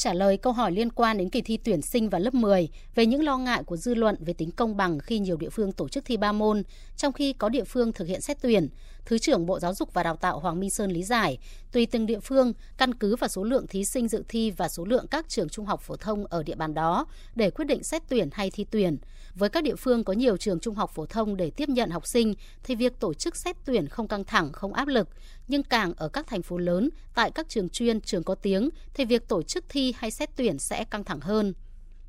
Trả lời câu hỏi liên quan đến kỳ thi tuyển sinh vào lớp 10 về những lo ngại của dư luận về tính công bằng khi nhiều địa phương tổ chức thi ba môn, trong khi có địa phương thực hiện xét tuyển, Thứ trưởng Bộ Giáo dục và Đào tạo Hoàng Minh Sơn lý giải, tùy từng địa phương, căn cứ vào số lượng thí sinh dự thi và số lượng các trường trung học phổ thông ở địa bàn đó để quyết định xét tuyển hay thi tuyển. Với các địa phương có nhiều trường trung học phổ thông để tiếp nhận học sinh thì việc tổ chức xét tuyển không căng thẳng, không áp lực, nhưng càng ở các thành phố lớn, tại các trường chuyên, trường có tiếng thì việc tổ chức thi hay xét tuyển sẽ căng thẳng hơn.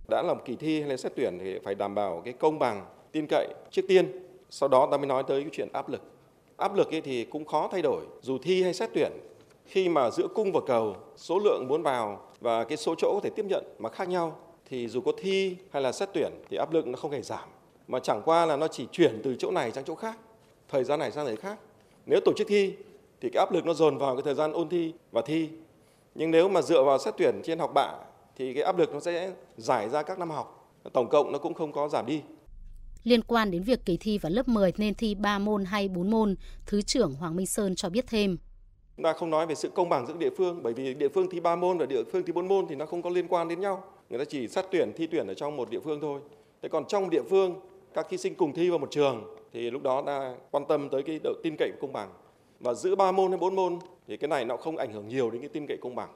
Đã làm kỳ thi hay là xét tuyển thì phải đảm bảo cái công bằng, tin cậy trước tiên, sau đó ta mới nói tới cái chuyện áp lực. Áp lực ấy thì cũng khó thay đổi dù thi hay xét tuyển. Khi mà giữa cung và cầu số lượng muốn vào và cái số chỗ có thể tiếp nhận mà khác nhau thì dù có thi hay là xét tuyển thì áp lực nó không hề giảm. Mà chẳng qua là nó chỉ chuyển từ chỗ này sang chỗ khác thời gian này sang thời khác. Nếu tổ chức thi thì cái áp lực nó dồn vào cái thời gian ôn thi và thi nhưng nếu mà dựa vào xét tuyển trên học bạ thì cái áp lực nó sẽ giải ra các năm học tổng cộng nó cũng không có giảm đi Liên quan đến việc kỳ thi vào lớp 10 nên thi 3 môn hay 4 môn, Thứ trưởng Hoàng Minh Sơn cho biết thêm. Chúng ta không nói về sự công bằng giữa địa phương bởi vì địa phương thi 3 môn và địa phương thi 4 môn thì nó không có liên quan đến nhau. Người ta chỉ xét tuyển thi tuyển ở trong một địa phương thôi. Thế còn trong địa phương các thí sinh cùng thi vào một trường thì lúc đó ta quan tâm tới cái độ tin cậy công bằng. Và giữ 3 môn hay 4 môn thì cái này nó không ảnh hưởng nhiều đến cái tin cậy công bằng.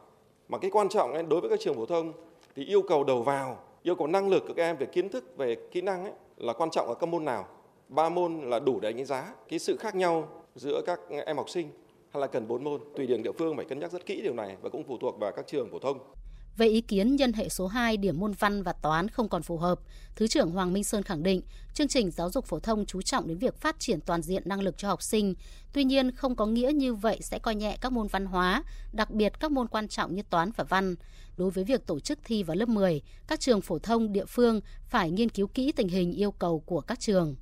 Mà cái quan trọng ấy, đối với các trường phổ thông thì yêu cầu đầu vào, yêu cầu năng lực các em về kiến thức, về kỹ năng ấy là quan trọng ở các môn nào. Ba môn là đủ để đánh giá cái sự khác nhau giữa các em học sinh hay là cần bốn môn. Tùy điểm địa phương phải cân nhắc rất kỹ điều này và cũng phụ thuộc vào các trường phổ thông về ý kiến nhân hệ số 2 điểm môn văn và toán không còn phù hợp, Thứ trưởng Hoàng Minh Sơn khẳng định chương trình giáo dục phổ thông chú trọng đến việc phát triển toàn diện năng lực cho học sinh. Tuy nhiên, không có nghĩa như vậy sẽ coi nhẹ các môn văn hóa, đặc biệt các môn quan trọng như toán và văn. Đối với việc tổ chức thi vào lớp 10, các trường phổ thông địa phương phải nghiên cứu kỹ tình hình yêu cầu của các trường.